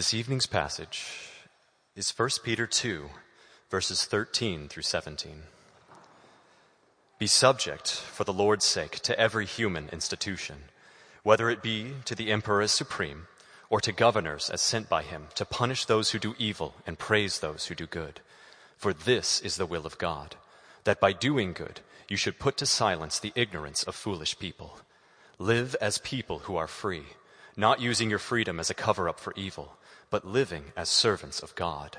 This evening's passage is 1 Peter 2, verses 13 through 17. Be subject, for the Lord's sake, to every human institution, whether it be to the emperor as supreme, or to governors as sent by him, to punish those who do evil and praise those who do good. For this is the will of God, that by doing good you should put to silence the ignorance of foolish people. Live as people who are free, not using your freedom as a cover up for evil but living as servants of God.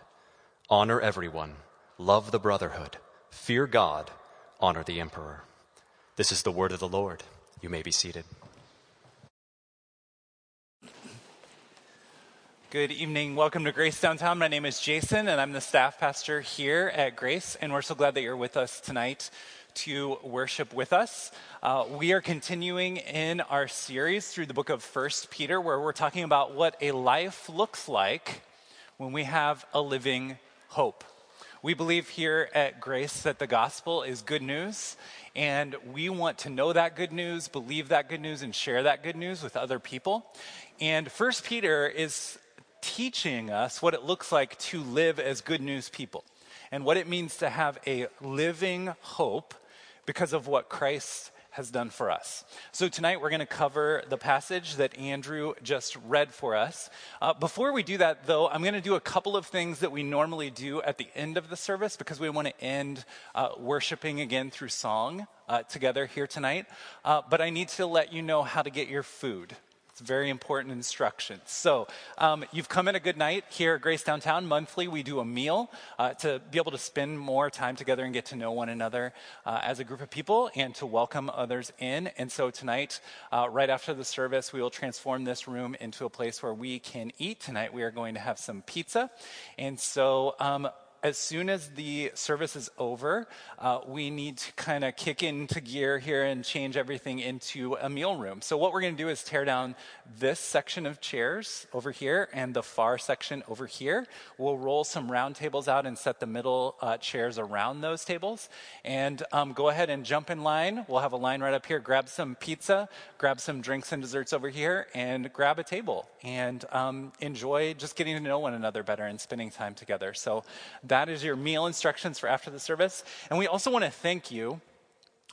Honor everyone, love the brotherhood, fear God, honor the emperor. This is the word of the Lord. You may be seated. Good evening. Welcome to Grace Downtown. My name is Jason, and I'm the staff pastor here at Grace, and we're so glad that you're with us tonight to worship with us. Uh, we are continuing in our series through the book of First Peter, where we're talking about what a life looks like when we have a living hope. We believe here at Grace that the gospel is good news, and we want to know that good news, believe that good news, and share that good news with other people. And First Peter is teaching us what it looks like to live as good news people and what it means to have a living hope because of what Christ has done for us. So, tonight we're going to cover the passage that Andrew just read for us. Uh, before we do that, though, I'm going to do a couple of things that we normally do at the end of the service because we want to end uh, worshiping again through song uh, together here tonight. Uh, but I need to let you know how to get your food very important instructions. So, um, you've come in a good night here at Grace Downtown. Monthly, we do a meal uh, to be able to spend more time together and get to know one another uh, as a group of people and to welcome others in. And so, tonight, uh, right after the service, we will transform this room into a place where we can eat. Tonight, we are going to have some pizza. And so, um, as soon as the service is over, uh, we need to kind of kick into gear here and change everything into a meal room. So, what we're going to do is tear down this section of chairs over here and the far section over here. We'll roll some round tables out and set the middle uh, chairs around those tables. And um, go ahead and jump in line. We'll have a line right up here. Grab some pizza, grab some drinks and desserts over here, and grab a table and um, enjoy just getting to know one another better and spending time together. So, that is your meal instructions for after the service. And we also want to thank you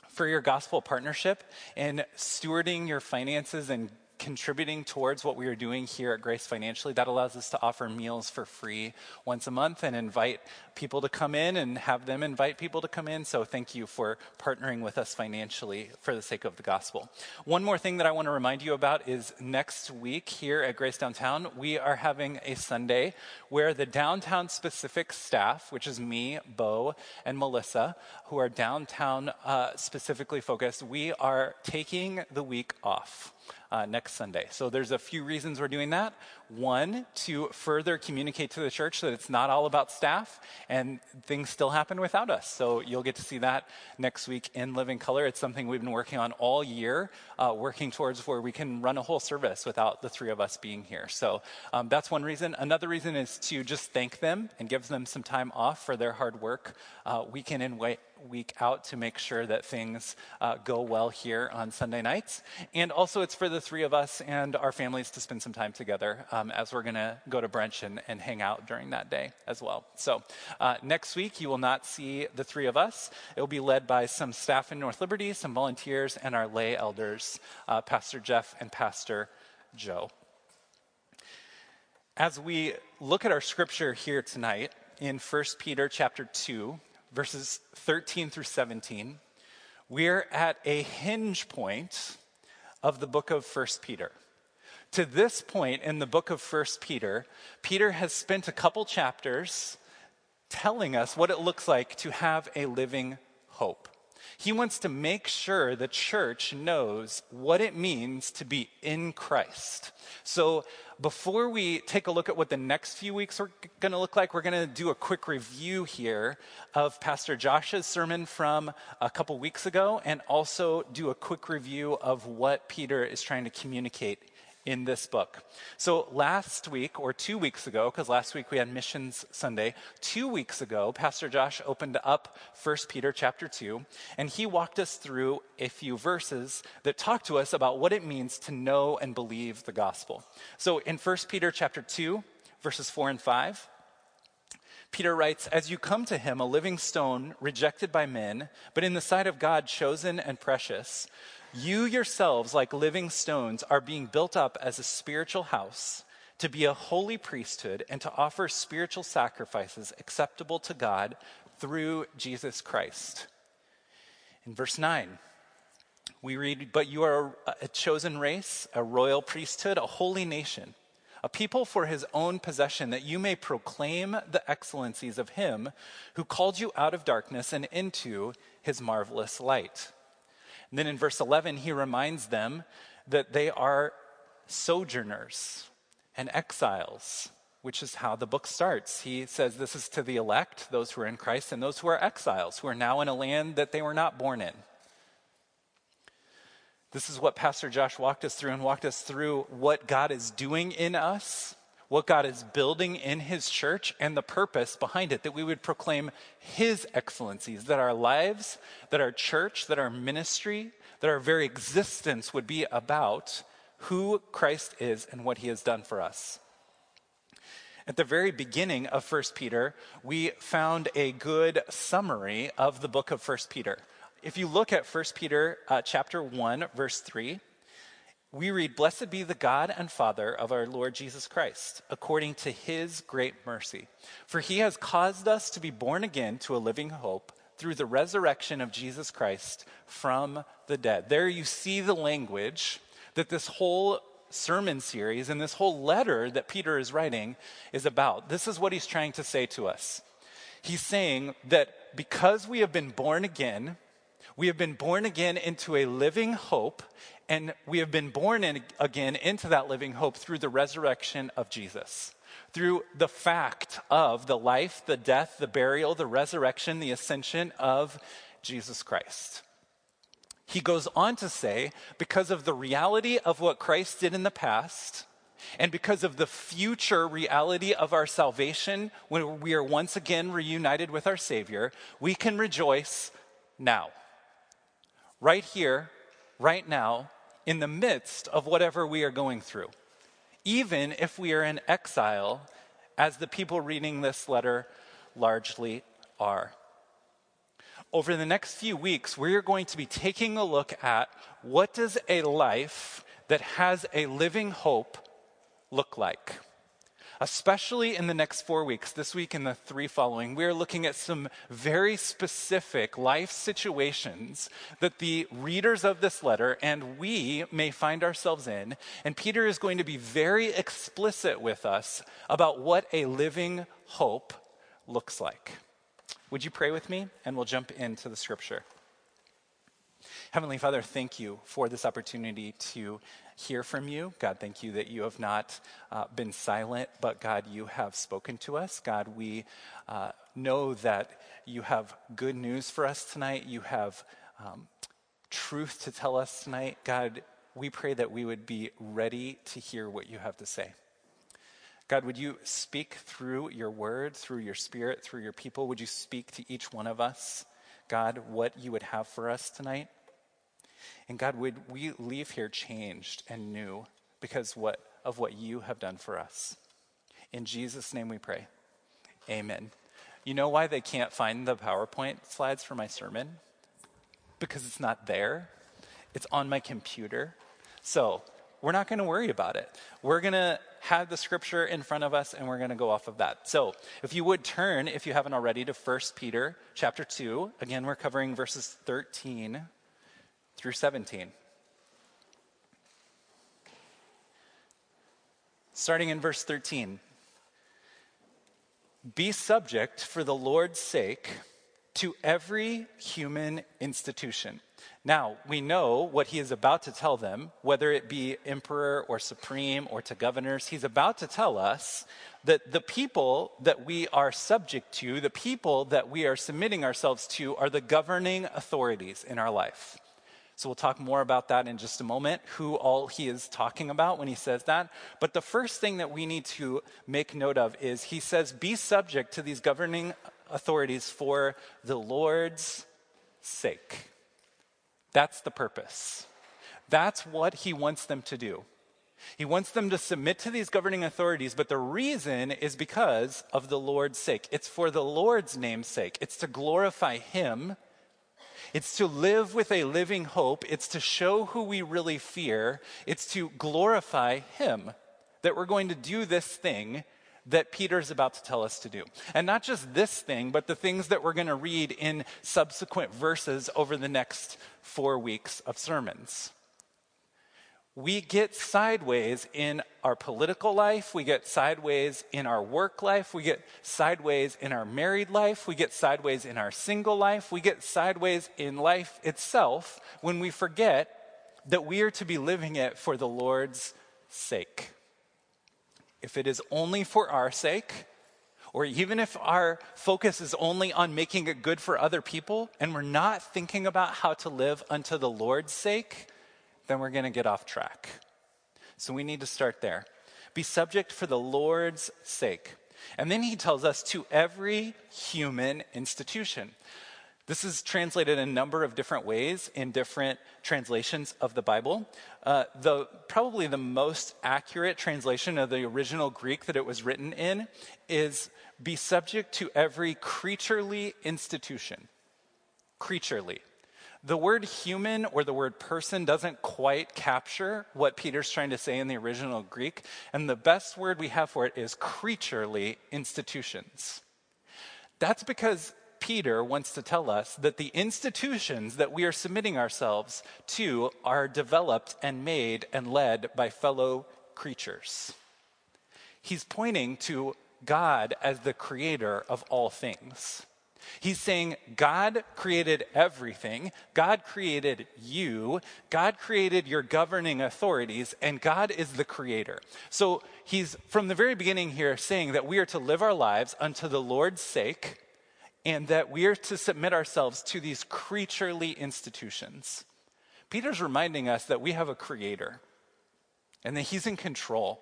for your gospel partnership and stewarding your finances and contributing towards what we are doing here at Grace financially, that allows us to offer meals for free once a month and invite people to come in and have them invite people to come in. So thank you for partnering with us financially for the sake of the gospel. One more thing that I want to remind you about is next week here at Grace Downtown, we are having a Sunday where the downtown specific staff, which is me, Bo, and Melissa, who are downtown uh, specifically focused, we are taking the week off uh, next Sunday. So there's a few reasons we're doing that. One, to further communicate to the church that it's not all about staff and things still happen without us. So you'll get to see that next week in Living Color. It's something we've been working on all year, uh, working towards where we can run a whole service without the three of us being here. So um, that's one reason. Another reason is to just thank them and give them some time off for their hard work uh, week in and week out to make sure that things uh, go well here on Sunday nights. And also, it's for the three of us and our families to spend some time together um, as we're going to go to brunch and, and, hang out during that day as well. So, uh, next week, you will not see the three of us. It will be led by some staff in North Liberty, some volunteers, and our lay elders, uh, Pastor Jeff and Pastor Joe. As we look at our scripture here tonight in 1 Peter chapter 2, verses 13 through 17, we're at a hinge point of the book of 1 Peter. To this point in the book of 1 Peter, Peter has spent a couple chapters telling us what it looks like to have a living hope. He wants to make sure the church knows what it means to be in Christ. So, before we take a look at what the next few weeks are going to look like, we're going to do a quick review here of Pastor Josh's sermon from a couple weeks ago and also do a quick review of what Peter is trying to communicate in this book. So, last week, or two weeks ago, because last week we had Missions Sunday, two weeks ago, Pastor Josh opened up 1 Peter chapter 2, and he walked us through a few verses that talk to us about what it means to know and believe the gospel. So, in 1 Peter chapter 2, verses 4 and 5. Peter writes, As you come to him, a living stone rejected by men, but in the sight of God chosen and precious, you yourselves, like living stones, are being built up as a spiritual house to be a holy priesthood and to offer spiritual sacrifices acceptable to God through Jesus Christ. In verse 9, we read, But you are a chosen race, a royal priesthood, a holy nation a people for his own possession, that you may proclaim the excellencies of him who called you out of darkness and into his marvelous light. And then in verse 11, he reminds them that they are sojourners and exiles, which is how the book starts. He says this is to the elect, those who are in Christ, and those who are exiles, who are now in a land that they were not born in. This is what Pastor Josh walked us through and walked us through what God is doing in us, what God is building in his church, and the purpose behind it that we would proclaim his excellencies, that our lives, that our church, that our ministry, that our very existence would be about who Christ is and what he has done for us. At the very beginning of 1 Peter, we found a good summary of the book of 1 Peter if you look at 1 Peter uh, chapter 1, verse 3, we read, Blessed be the God and Father of our Lord Jesus Christ, according to his great mercy. For he has caused us to be born again to a living hope through the resurrection of Jesus Christ from the dead. There you see the language that this whole sermon series and this whole letter that Peter is writing is about. This is what he's trying to say to us. He's saying that because we have been born again, we have been born again into a living hope, and we have been born in, again into that living hope through the resurrection of Jesus. Through the fact of the life, the death, the burial, the resurrection, the ascension of Jesus Christ. He goes on to say, because of the reality of what Christ did in the past, and because of the future reality of our salvation, when we are once again reunited with our Savior, we can rejoice now right here, right now, in the midst of whatever we are going through. Even if we are in exile, as the people reading this letter largely are. Over the next few weeks, we're going to be taking a look at what does a life that has a living hope look like? Especially in the next four weeks, this week and the three following, we are looking at some very specific life situations that the readers of this letter and we may find ourselves in. And Peter is going to be very explicit with us about what a living hope looks like. Would you pray with me? And we'll jump into the scripture. Heavenly Father, thank you for this opportunity to hear from you. God, thank you that you have not uh, been silent, but God, you have spoken to us. God, we uh, know that you have good news for us tonight. You have um, truth to tell us tonight. God, we pray that we would be ready to hear what you have to say. God, would you speak through your word, through your spirit, through your people? Would you speak to each one of us, God, what you would have for us tonight? And God, would we leave here changed and new because what, of what you have done for us? In Jesus' name we pray. Amen. You know why they can't find the PowerPoint slides for my sermon? Because it's not there, it's on my computer. So we're not going to worry about it. We're going to have the scripture in front of us and we're going to go off of that. So, if you would turn if you haven't already to 1 Peter chapter 2. Again, we're covering verses 13 through 17. Starting in verse 13 Be subject for the Lord's sake to every human institution. Now, we know what he is about to tell them, whether it be emperor or supreme or to governors. He's about to tell us that the people that we are subject to, the people that we are submitting ourselves to, are the governing authorities in our life. So we'll talk more about that in just a moment, who all he is talking about when he says that. But the first thing that we need to make note of is he says, be subject to these governing authorities for the Lord's sake. That's the purpose. That's what he wants them to do. He wants them to submit to these governing authorities, but the reason is because of the Lord's sake. It's for the Lord's name's sake. It's to glorify Him. It's to live with a living hope. It's to show who we really fear. It's to glorify Him that we're going to do this thing that Peter's about to tell us to do. And not just this thing, but the things that we're going to read in subsequent verses over the next four weeks of sermons we get sideways in our political life, we get sideways in our work life, we get sideways in our married life, we get sideways in our single life, we get sideways in life itself when we forget that we are to be living it for the Lord's sake. If it is only for our sake, or even if our focus is only on making it good for other people and we're not thinking about how to live unto the Lord's sake, then we're going to get off track. So we need to start there. Be subject for the Lord's sake. And then he tells us to every human institution. This is translated in a number of different ways in different translations of the Bible. Uh, the, probably the most accurate translation of the original Greek that it was written in is be subject to every creaturely institution. Creaturely. The word human or the word person doesn't quite capture what Peter's trying to say in the original Greek, and the best word we have for it is creaturely institutions. That's because Peter wants to tell us that the institutions that we are submitting ourselves to are developed and made and led by fellow creatures. He's pointing to God as the creator of all things. He's saying God created everything. God created you. God created your governing authorities, and God is the creator. So he's from the very beginning here saying that we are to live our lives unto the Lord's sake and that we are to submit ourselves to these creaturely institutions. Peter's reminding us that we have a creator and that he's in control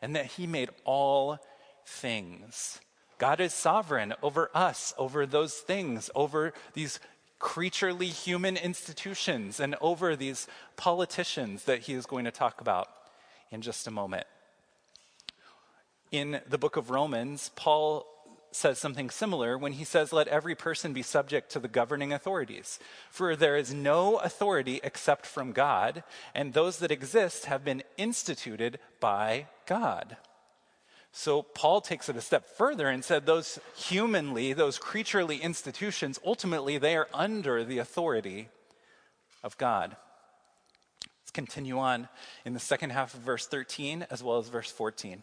and that he made all things. God is sovereign over us, over those things, over these creaturely human institutions, and over these politicians that he is going to talk about in just a moment. In the book of Romans, Paul says something similar when he says, Let every person be subject to the governing authorities. For there is no authority except from God, and those that exist have been instituted by God. So Paul takes it a step further and said those humanly, those creaturely institutions, ultimately they are under the authority of God. Let's continue on in the second half of verse 13 as well as verse 14.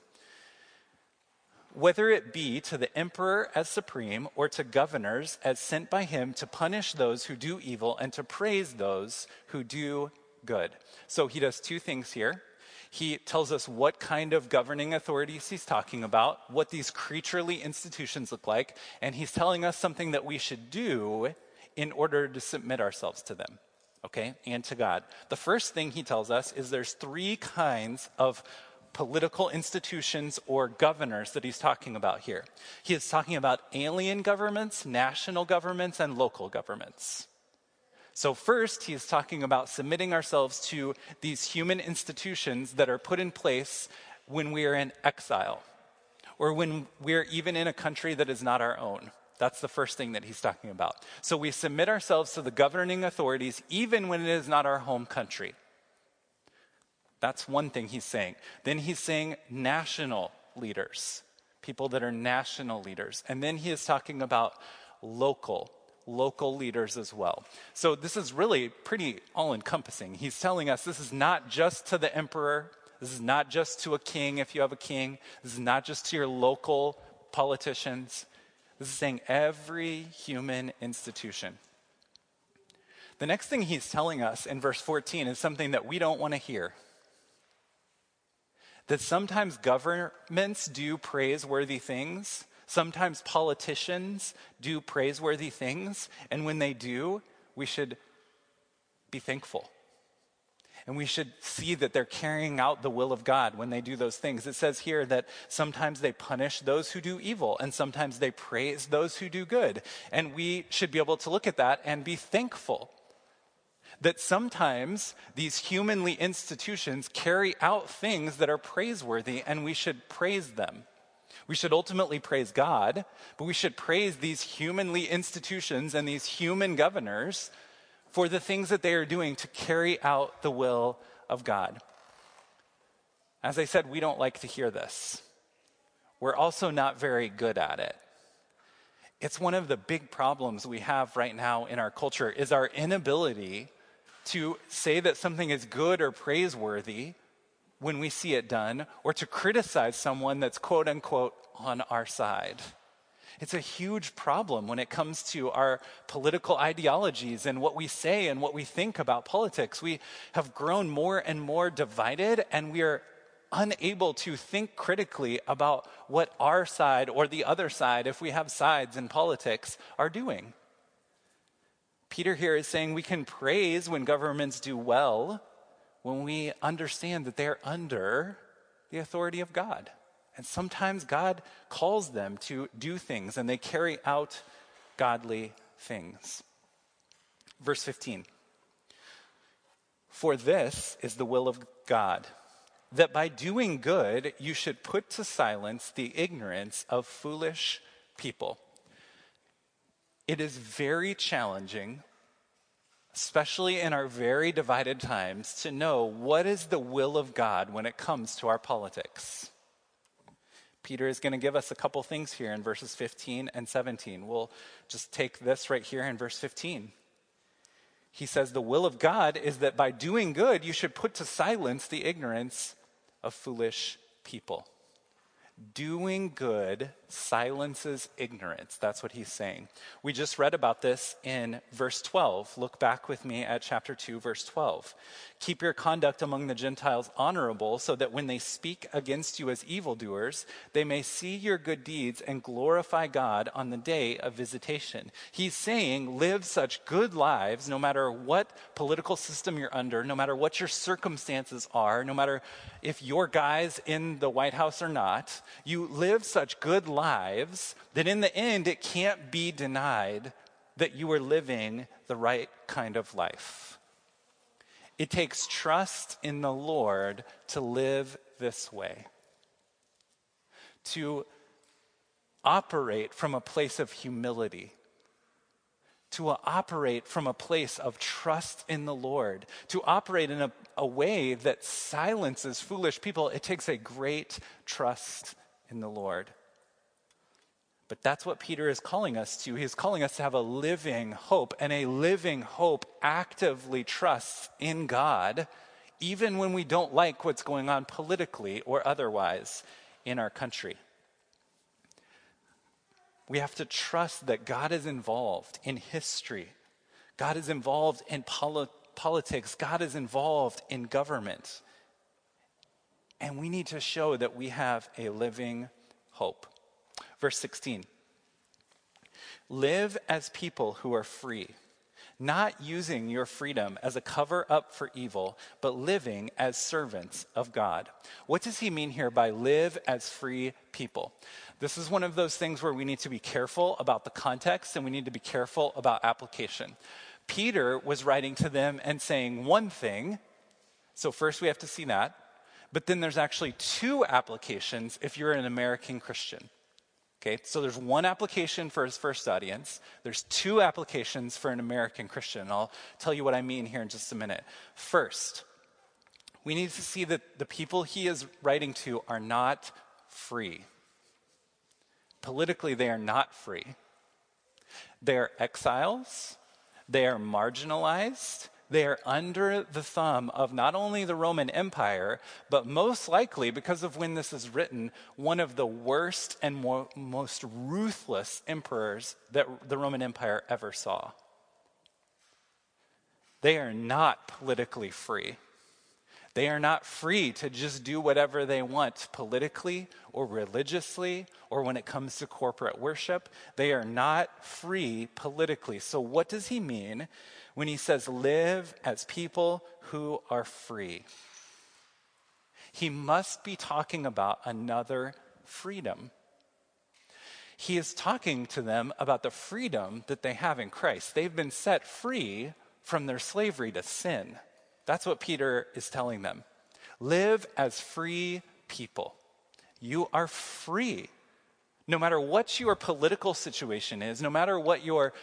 Whether it be to the emperor as supreme or to governors as sent by him to punish those who do evil and to praise those who do good. So he does two things here. He tells us what kind of governing authorities he's talking about, what these creaturely institutions look like, and he's telling us something that we should do in order to submit ourselves to them, okay, and to God. The first thing he tells us is there's three kinds of political institutions or governors that he's talking about here. He is talking about alien governments, national governments, and local governments. So, first, he is talking about submitting ourselves to these human institutions that are put in place when we are in exile or when we're even in a country that is not our own. That's the first thing that he's talking about. So, we submit ourselves to the governing authorities even when it is not our home country. That's one thing he's saying. Then he's saying national leaders, people that are national leaders. And then he is talking about local local leaders as well. So this is really pretty all encompassing. He's telling us this is not just to the emperor, this is not just to a king if you have a king, this is not just to your local politicians. This is saying every human institution. The next thing he's telling us in verse 14 is something that we don't want to hear. That sometimes governments do praiseworthy things, Sometimes politicians do praiseworthy things, and when they do, we should be thankful. And we should see that they're carrying out the will of God when they do those things. It says here that sometimes they punish those who do evil, and sometimes they praise those who do good. And we should be able to look at that and be thankful that sometimes these humanly institutions carry out things that are praiseworthy and we should praise them. We should ultimately praise God, but we should praise these humanly institutions and these human governors for the things that they are doing to carry out the will of God. As I said, we don't like to hear this. We're also not very good at it. It's one of the big problems we have right now in our culture is our inability to say that something is good or praiseworthy when we see it done or to criticize someone that's quote unquote on our side. It's a huge problem when it comes to our political ideologies and what we say and what we think about politics. We have grown more and more divided, and we are unable to think critically about what our side or the other side, if we have sides in politics, are doing. Peter here is saying we can praise when governments do well when we understand that they're under the authority of God. And sometimes God calls them to do things and they carry out godly things. Verse 15 For this is the will of God, that by doing good you should put to silence the ignorance of foolish people. It is very challenging, especially in our very divided times, to know what is the will of God when it comes to our politics. Peter is going to give us a couple things here in verses 15 and 17. We'll just take this right here in verse 15. He says, The will of God is that by doing good, you should put to silence the ignorance of foolish people. Doing good silences ignorance. That's what he's saying. We just read about this in verse 12. Look back with me at chapter 2, verse 12. Keep your conduct among the Gentiles honorable, so that when they speak against you as evildoers, they may see your good deeds and glorify God on the day of visitation. He's saying, live such good lives, no matter what political system you're under, no matter what your circumstances are, no matter if your guys in the White House or not. You live such good lives that in the end it can't be denied that you are living the right kind of life. It takes trust in the Lord to live this way, to operate from a place of humility, to uh, operate from a place of trust in the Lord, to operate in a, a way that silences foolish people. It takes a great trust in the Lord. But that's what Peter is calling us to. He's calling us to have a living hope, and a living hope actively trusts in God, even when we don't like what's going on politically or otherwise in our country. We have to trust that God is involved in history, God is involved in poli- politics, God is involved in government. And we need to show that we have a living hope. Verse 16 Live as people who are free, not using your freedom as a cover up for evil, but living as servants of God. What does he mean here by live as free people? This is one of those things where we need to be careful about the context and we need to be careful about application. Peter was writing to them and saying one thing. So, first we have to see that. But then there's actually two applications if you're an American Christian. Okay, so there's one application for his first audience. There's two applications for an American Christian. I'll tell you what I mean here in just a minute. First, we need to see that the people he is writing to are not free. Politically, they are not free. They are exiles, they are marginalized, they are under the thumb of not only the Roman Empire, but most likely, because of when this is written, one of the worst and more, most ruthless emperors that the Roman Empire ever saw. They are not politically free. They are not free to just do whatever they want politically or religiously or when it comes to corporate worship. They are not free politically. So, what does he mean when he says, live as people who are free. He must be talking about another freedom. He is talking to them about the freedom that they have in Christ. They've been set free from their slavery to sin. That's what Peter is telling them. Live as free people. You are free. No matter what your political situation is, no matter what your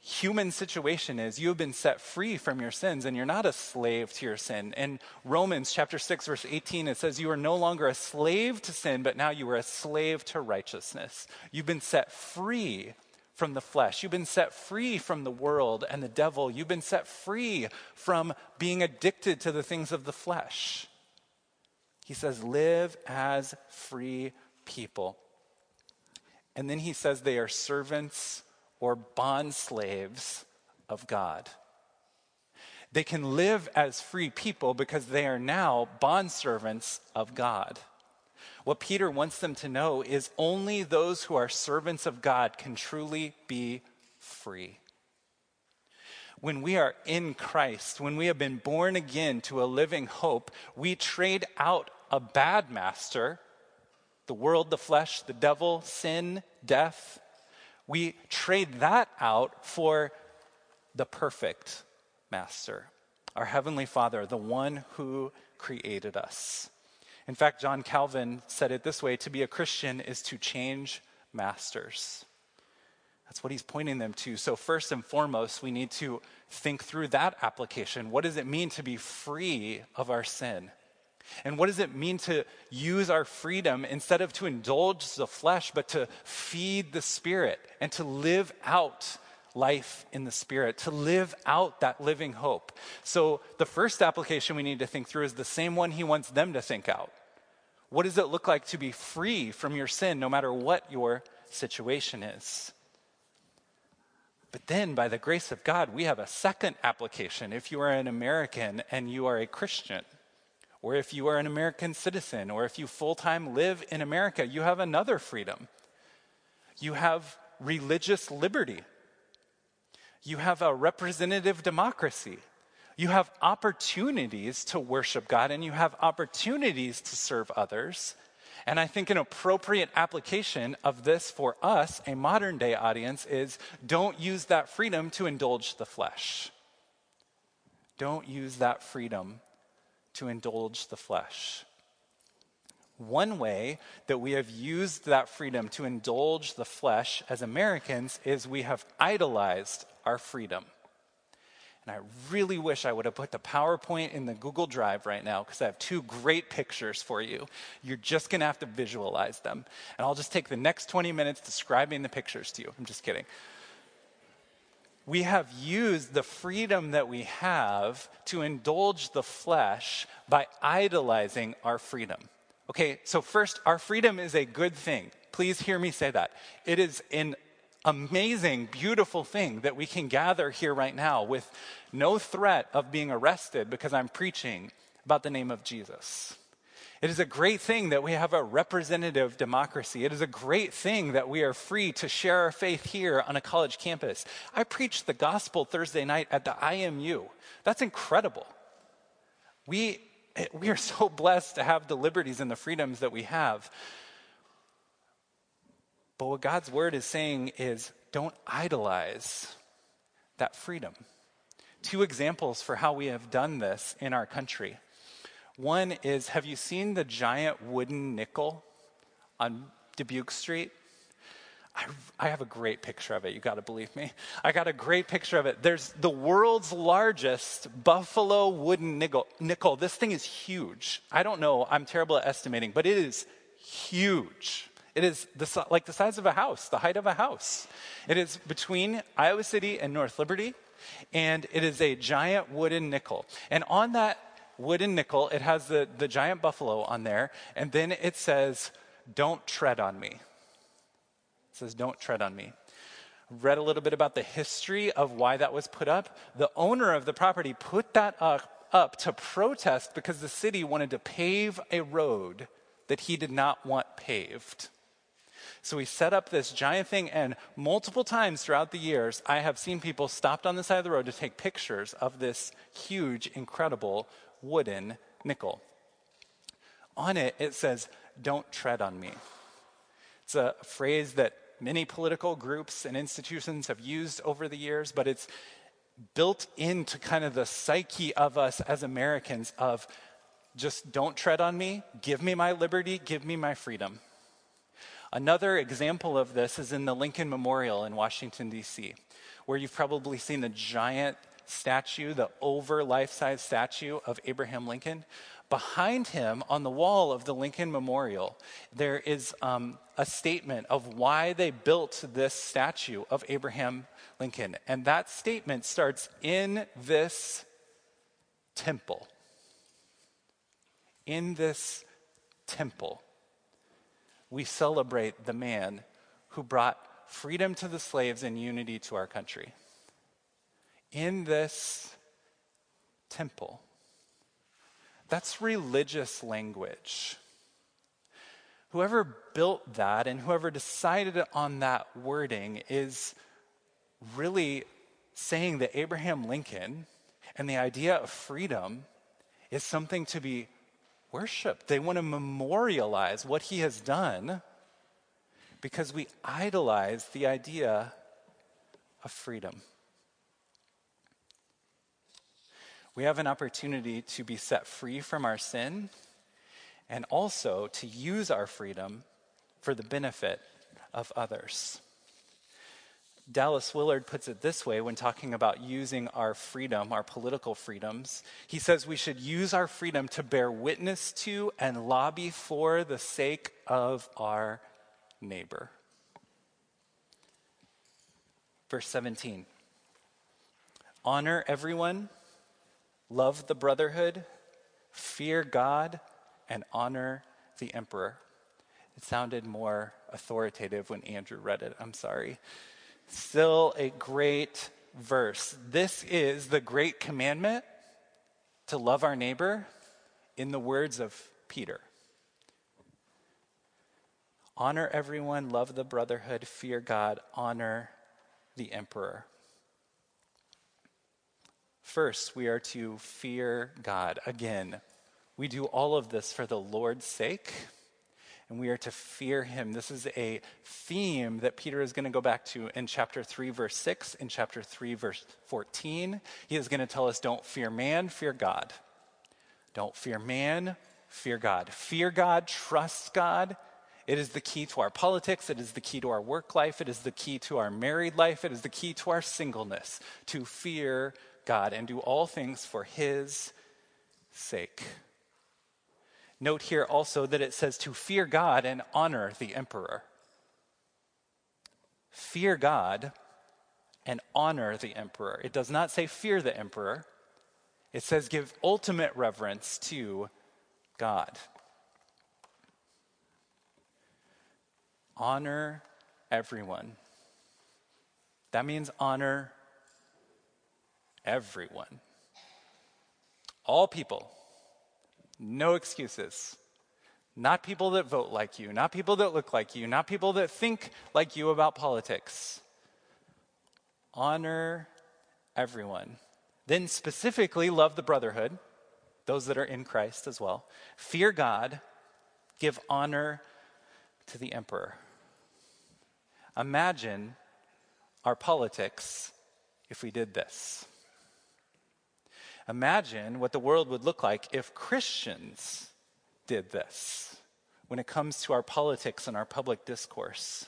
human situation is you have been set free from your sins and you're not a slave to your sin. In Romans chapter 6 verse 18 it says you are no longer a slave to sin but now you are a slave to righteousness. You've been set free from the flesh. You've been set free from the world and the devil. You've been set free from being addicted to the things of the flesh. He says live as free people. And then he says they are servants or bond slaves of God. They can live as free people because they are now bond servants of God. What Peter wants them to know is only those who are servants of God can truly be free. When we are in Christ, when we have been born again to a living hope, we trade out a bad master, the world, the flesh, the devil, sin, death, we trade that out for the perfect master, our Heavenly Father, the one who created us. In fact, John Calvin said it this way to be a Christian is to change masters. That's what he's pointing them to. So, first and foremost, we need to think through that application. What does it mean to be free of our sin? And what does it mean to use our freedom instead of to indulge the flesh, but to feed the spirit and to live out life in the spirit, to live out that living hope? So, the first application we need to think through is the same one he wants them to think out. What does it look like to be free from your sin, no matter what your situation is? But then, by the grace of God, we have a second application. If you are an American and you are a Christian, or if you are an American citizen, or if you full time live in America, you have another freedom. You have religious liberty. You have a representative democracy. You have opportunities to worship God and you have opportunities to serve others. And I think an appropriate application of this for us, a modern day audience, is don't use that freedom to indulge the flesh. Don't use that freedom to indulge the flesh. One way that we have used that freedom to indulge the flesh as Americans is we have idolized our freedom. And I really wish I would have put the PowerPoint in the Google Drive right now because I have two great pictures for you. You're just going to have to visualize them. And I'll just take the next 20 minutes describing the pictures to you. I'm just kidding we have used the freedom that we have to indulge the flesh by idolizing our freedom. Okay, so first, our freedom is a good thing. Please hear me say that. It is an amazing, beautiful thing that we can gather here right now with no threat of being arrested because I'm preaching about the name of Jesus. It is a great thing that we have a representative democracy. It is a great thing that we are free to share our faith here on a college campus. I preached the gospel Thursday night at the IMU. That's incredible. We, we are so blessed to have the liberties and the freedoms that we have. But what God's word is saying is don't idolize that freedom. Two examples for how we have done this in our country. One is have you seen the giant wooden nickel on Dubuque Street? I, have a great picture of it. You got to believe me. I got a great picture of it. There's the world's largest buffalo wooden nickel. nickel. This thing is huge. I don't know. I'm terrible at estimating, but it is huge. It is the, like the size of a house, the height of a house. It is between Iowa City and North Liberty, and it is a giant wooden nickel. And on that wooden nickel. It has the, the giant buffalo on there. And then it says, Don't tread on me. It says, Don't tread on me. Read a little bit about the history of why that was put up. The owner of the property put that up, up to protest because the city wanted to pave a road that he did not want paved. So we set up this giant thing, and multiple times throughout the years, I have seen people stopped on the side of the road to take pictures of this huge, incredible wooden nickel. On it, it says, Don't tread on me. It's a phrase that many political groups and institutions have used over the years, but it's built into kind of the psyche of us as Americans of just don't tread on me, give me my liberty, give me my freedom. Another example of this is in the Lincoln Memorial in Washington, D.C., where you've probably seen the giant statue, the over life size statue of Abraham Lincoln. Behind him on the wall of the Lincoln Memorial, there is um, a statement of why they built this statue of Abraham Lincoln. And that statement starts in this temple. In this temple, we celebrate the man who brought freedom to the slaves and unity to our country. In this temple, that's religious language. Whoever built that and whoever decided on that wording is really saying that Abraham Lincoln and the idea of freedom is something to be worshiped. They want to memorialize what he has done because we idolize the idea of freedom. We have an opportunity to be set free from our sin and also to use our freedom for the benefit of others. Dallas Willard puts it this way when talking about using our freedom, our political freedoms. He says we should use our freedom to bear witness to and lobby for the sake of our neighbor. Verse 17 Honor everyone love the brotherhood, fear God, and honor the emperor. It sounded more authoritative when Andrew read it. I'm sorry. Still a great verse. This is the great commandment to love our neighbor in the words of Peter. Honor everyone, love the brotherhood, fear God, honor the emperor. First, we are to fear God. Again, we do all of this for the Lord's sake, and we are to fear him. This is a theme that Peter is going to go back to in chapter 3, verse 6, in chapter 3, verse 14. He is going to tell us don't fear man, fear God. Don't fear man, fear God. Fear God, trust God. It is the key to our politics. It is the key to our work life. It is the key to our married life. It is the key to our singleness. To fear God and do all things for his sake. Note here also that it says to fear God and honor the emperor. Fear God and honor the emperor. It does not say fear the emperor, it says give ultimate reverence to God. Honor everyone. That means honor everyone. All people. No excuses. Not people that vote like you, not people that look like you, not people that think like you about politics. Honor everyone. Then specifically love the brotherhood, those that are in Christ as well. Fear God, give honor to the emperor. Imagine our politics if we did this. Imagine what the world would look like if Christians did this when it comes to our politics and our public discourse.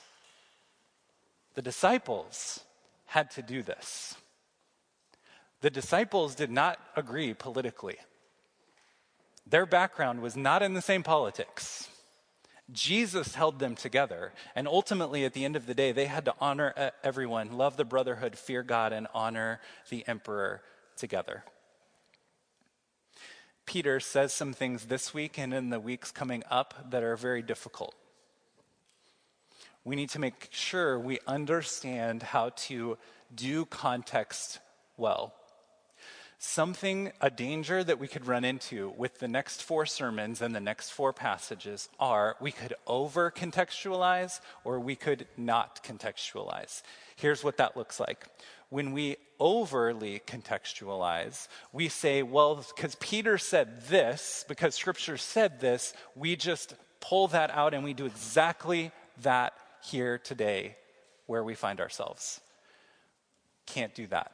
The disciples had to do this. The disciples did not agree politically. Their background was not in the same politics. Jesus held them together. And ultimately, at the end of the day, they had to honor everyone, love the brotherhood, fear God, and honor the emperor together. Peter says some things this week and in the weeks coming up that are very difficult. We need to make sure we understand how to do context well. Something, a danger that we could run into with the next four sermons and the next four passages are we could over contextualize or we could not contextualize. Here's what that looks like. When we overly contextualize, we say, well, because Peter said this, because scripture said this, we just pull that out and we do exactly that here today where we find ourselves. Can't do that.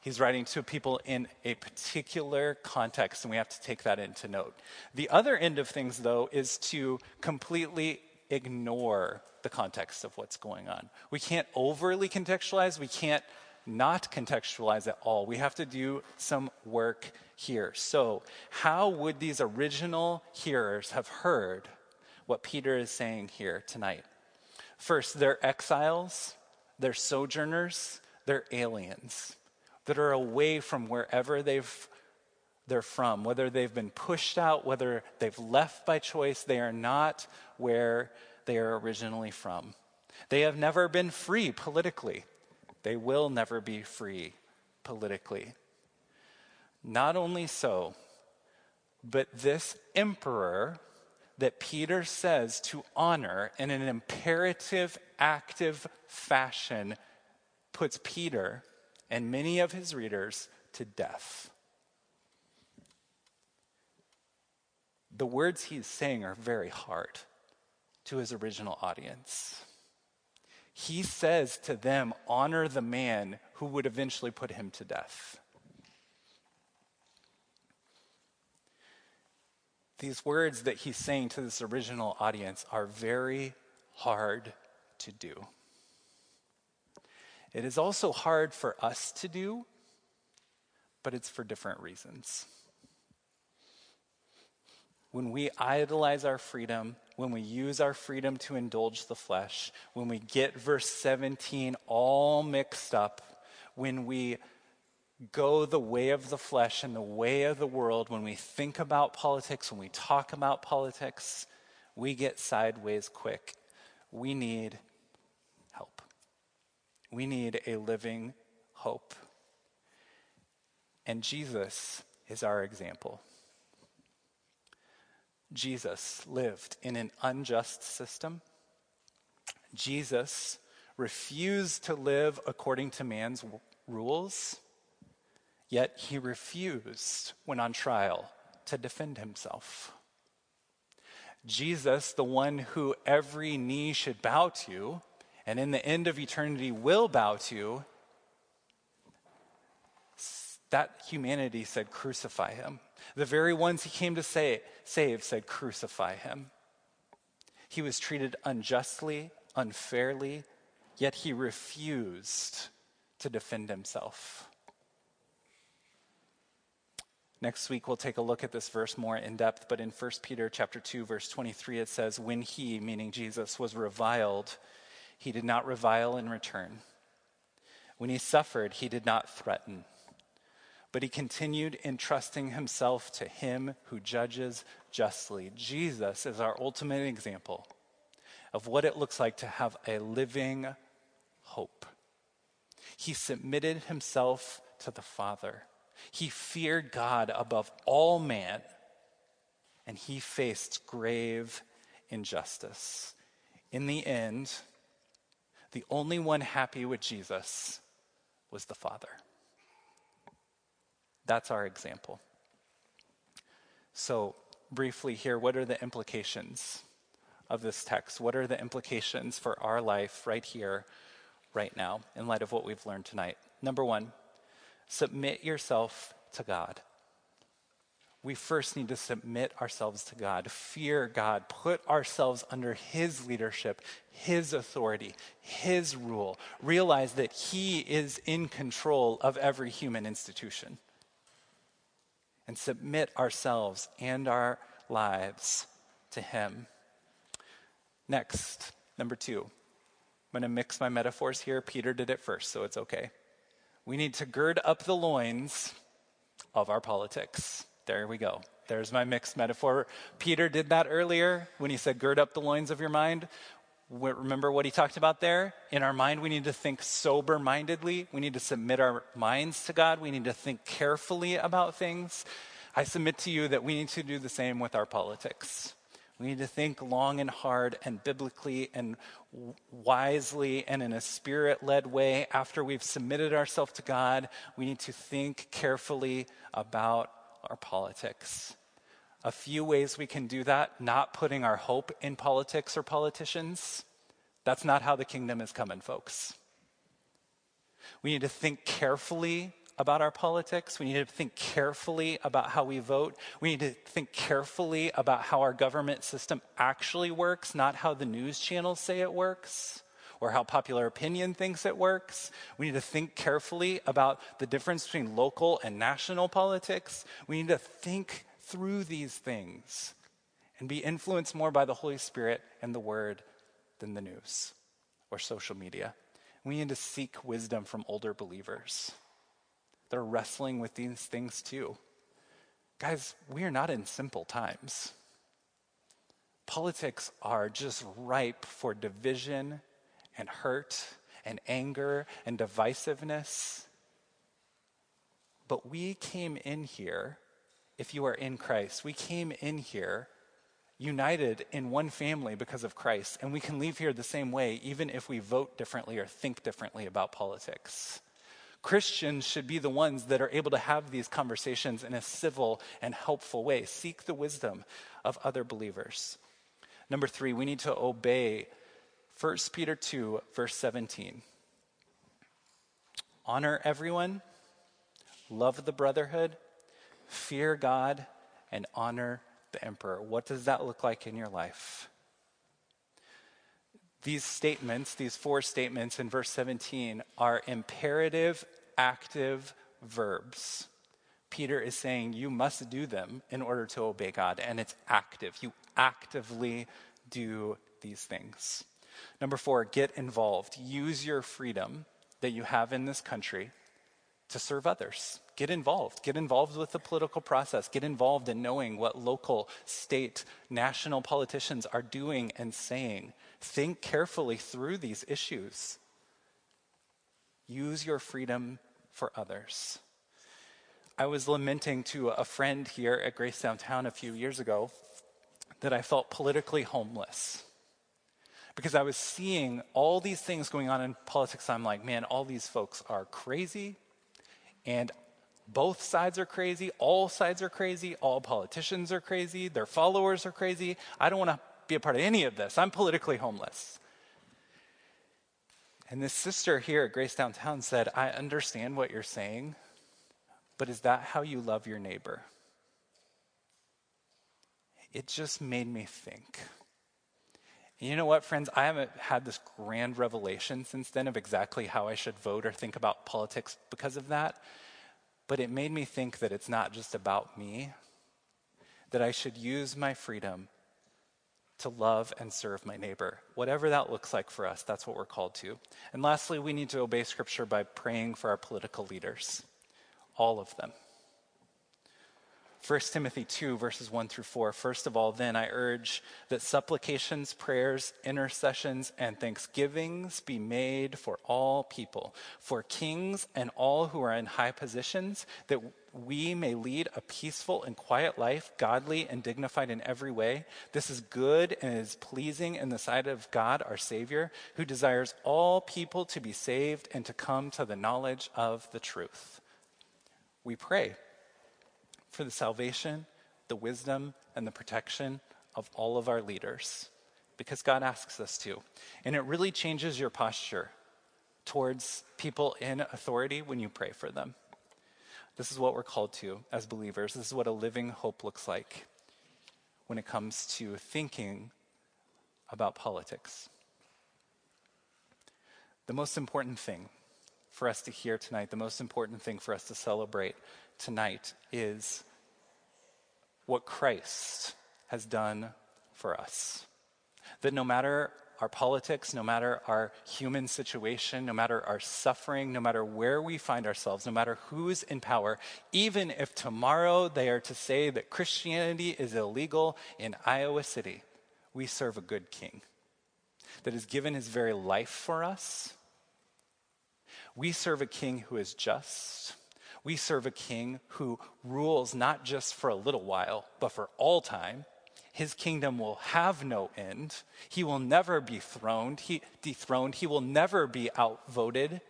He's writing to people in a particular context, and we have to take that into note. The other end of things, though, is to completely ignore the context of what's going on. We can't overly contextualize, we can't not contextualize at all. We have to do some work here. So, how would these original hearers have heard what Peter is saying here tonight? First, they're exiles, they're sojourners, they're aliens that are away from wherever they've they're from, whether they've been pushed out, whether they've left by choice, they are not where they are originally from. They have never been free politically. They will never be free politically. Not only so, but this emperor that Peter says to honor in an imperative, active fashion puts Peter and many of his readers to death. The words he's saying are very hard to his original audience. He says to them, Honor the man who would eventually put him to death. These words that he's saying to this original audience are very hard to do. It is also hard for us to do, but it's for different reasons. When we idolize our freedom, when we use our freedom to indulge the flesh, when we get verse 17 all mixed up, when we go the way of the flesh and the way of the world, when we think about politics, when we talk about politics, we get sideways quick. We need help. we need a living hope. And Jesus is our example. Jesus lived in an unjust system. Jesus refused to live according to man's rules, yet he refused, when on trial, to defend himself. Jesus, the one who every knee should bow to, and in the end of eternity will bow to, that humanity said, Crucify him. The very ones he came to say, save said, Crucify him. He was treated unjustly, unfairly, yet he refused to defend himself. Next week we'll take a look at this verse more in depth, but in 1 Peter chapter 2 verse 23 it says when he meaning Jesus was reviled he did not revile in return. When he suffered, he did not threaten, but he continued entrusting himself to him who judges justly. Jesus is our ultimate example of what it looks like to have a living hope. He submitted himself to the Father. He feared God above all man, and he faced grave injustice. In the end, the only one happy with Jesus was the Father. That's our example. So, briefly here, what are the implications of this text? What are the implications for our life right here, right now, in light of what we've learned tonight? Number one, submit yourself to God we first need to submit ourselves to God, fear God, put ourselves under His leadership, His authority, His rule, realize that He is in control of every human institution, and submit ourselves and our lives to Him. Next, number two, I'm going to mix my metaphors here. Peter did it first, so it's okay. We need to gird up the loins of our politics. There we go. There's my mixed metaphor. Peter did that earlier when he said, Gird up the loins of your mind. Remember what he talked about there? In our mind, we need to think sober mindedly. We need to submit our minds to God. We need to think carefully about things. I submit to you that we need to do the same with our politics. We need to think long and hard and biblically and wisely and in a spirit led way. After we've submitted ourselves to God, we need to think carefully about our politics. A few ways we can do that not putting our hope in politics or politicians. That's not how the kingdom is coming, folks. We need to think carefully about our politics. We need to think carefully about how we vote. We need to think carefully about how our government system actually works, not how the news channels say it works or how popular opinion thinks it works. We need to think carefully about the difference between local and national politics. We need to think through these things and be influenced more by the Holy Spirit and the Word than the news or social media. We need to seek wisdom from older believers. They're wrestling with these things too. Guys, we are not in simple times. Politics are just ripe for division and hurt and anger and divisiveness. But we came in here, if you are in Christ, we came in here united in one family because of Christ, and we can leave here the same way even if we vote differently or think differently about politics. Christians should be the ones that are able to have these conversations in a civil and helpful way. Seek the wisdom of other believers. Number three, we need to obey 1 Peter 2, verse 17. Honor everyone, love the brotherhood, fear God, and honor the emperor. What does that look like in your life? These statements, these four statements in verse 17, are imperative, active verbs. Peter is saying you must do them in order to obey God, and it's active. You actively do these things. Number four, get involved. Use your freedom that you have in this country to serve others. Get involved. Get involved with the political process. Get involved in knowing what local, state, national politicians are doing and saying. Think carefully through these issues. Use your freedom for others. I was lamenting to a friend here at Grace Downtown a few years ago that I felt politically homeless because I was seeing all these things going on in politics. I'm like, man, all these folks are crazy. And both sides are crazy, all sides are crazy, all politicians are crazy, their followers are crazy. I don't want to be a part of any of this. I'm politically homeless. And this sister here at Grace Downtown said, I understand what you're saying, but is that how you love your neighbor? It just made me think. And you know what, friends? I haven't had this grand revelation since then of exactly how I should vote or think about politics because of that. But it made me think that it's not just about me, that I should use my freedom to love and serve my neighbor. Whatever that looks like for us, that's what we're called to. And lastly, we need to obey Scripture by praying for our political leaders, all of them. 1 Timothy 2, verses 1 through 4. First of all, then I urge that supplications, prayers, intercessions, and thanksgivings be made for all people, for kings and all who are in high positions, that we may lead a peaceful and quiet life, godly and dignified in every way. This is good and is pleasing in the sight of God, our Savior, who desires all people to be saved and to come to the knowledge of the truth. We pray for the salvation, the wisdom, and the protection of all of our leaders because God asks us to. And it really changes your posture towards people in authority when you pray for them. This is what we're called to as believers. This is what a living hope looks like when it comes to thinking about politics. The most important thing for us to hear tonight, the most important thing for us to celebrate tonight is what Christ has done for us. That no matter our politics, no matter our human situation, no matter our suffering, no matter where we find ourselves, no matter who's in power, even if tomorrow they are to say that Christianity is illegal in Iowa City, we serve a good king that has given his very life for us. We serve a king who is just we serve a king who rules not just for a little while, but for all time. His kingdom will have no end. He will never be throned, he, dethroned. He will never be outvoted.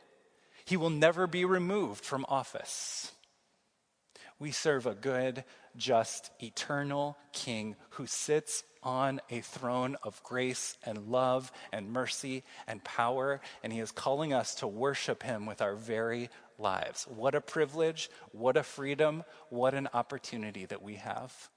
He will never be removed from office. We serve a good, just, eternal king who sits on a throne of grace and love and mercy and power, and he is calling us to worship him with our very lives. What a privilege, what a freedom, what an opportunity that we have.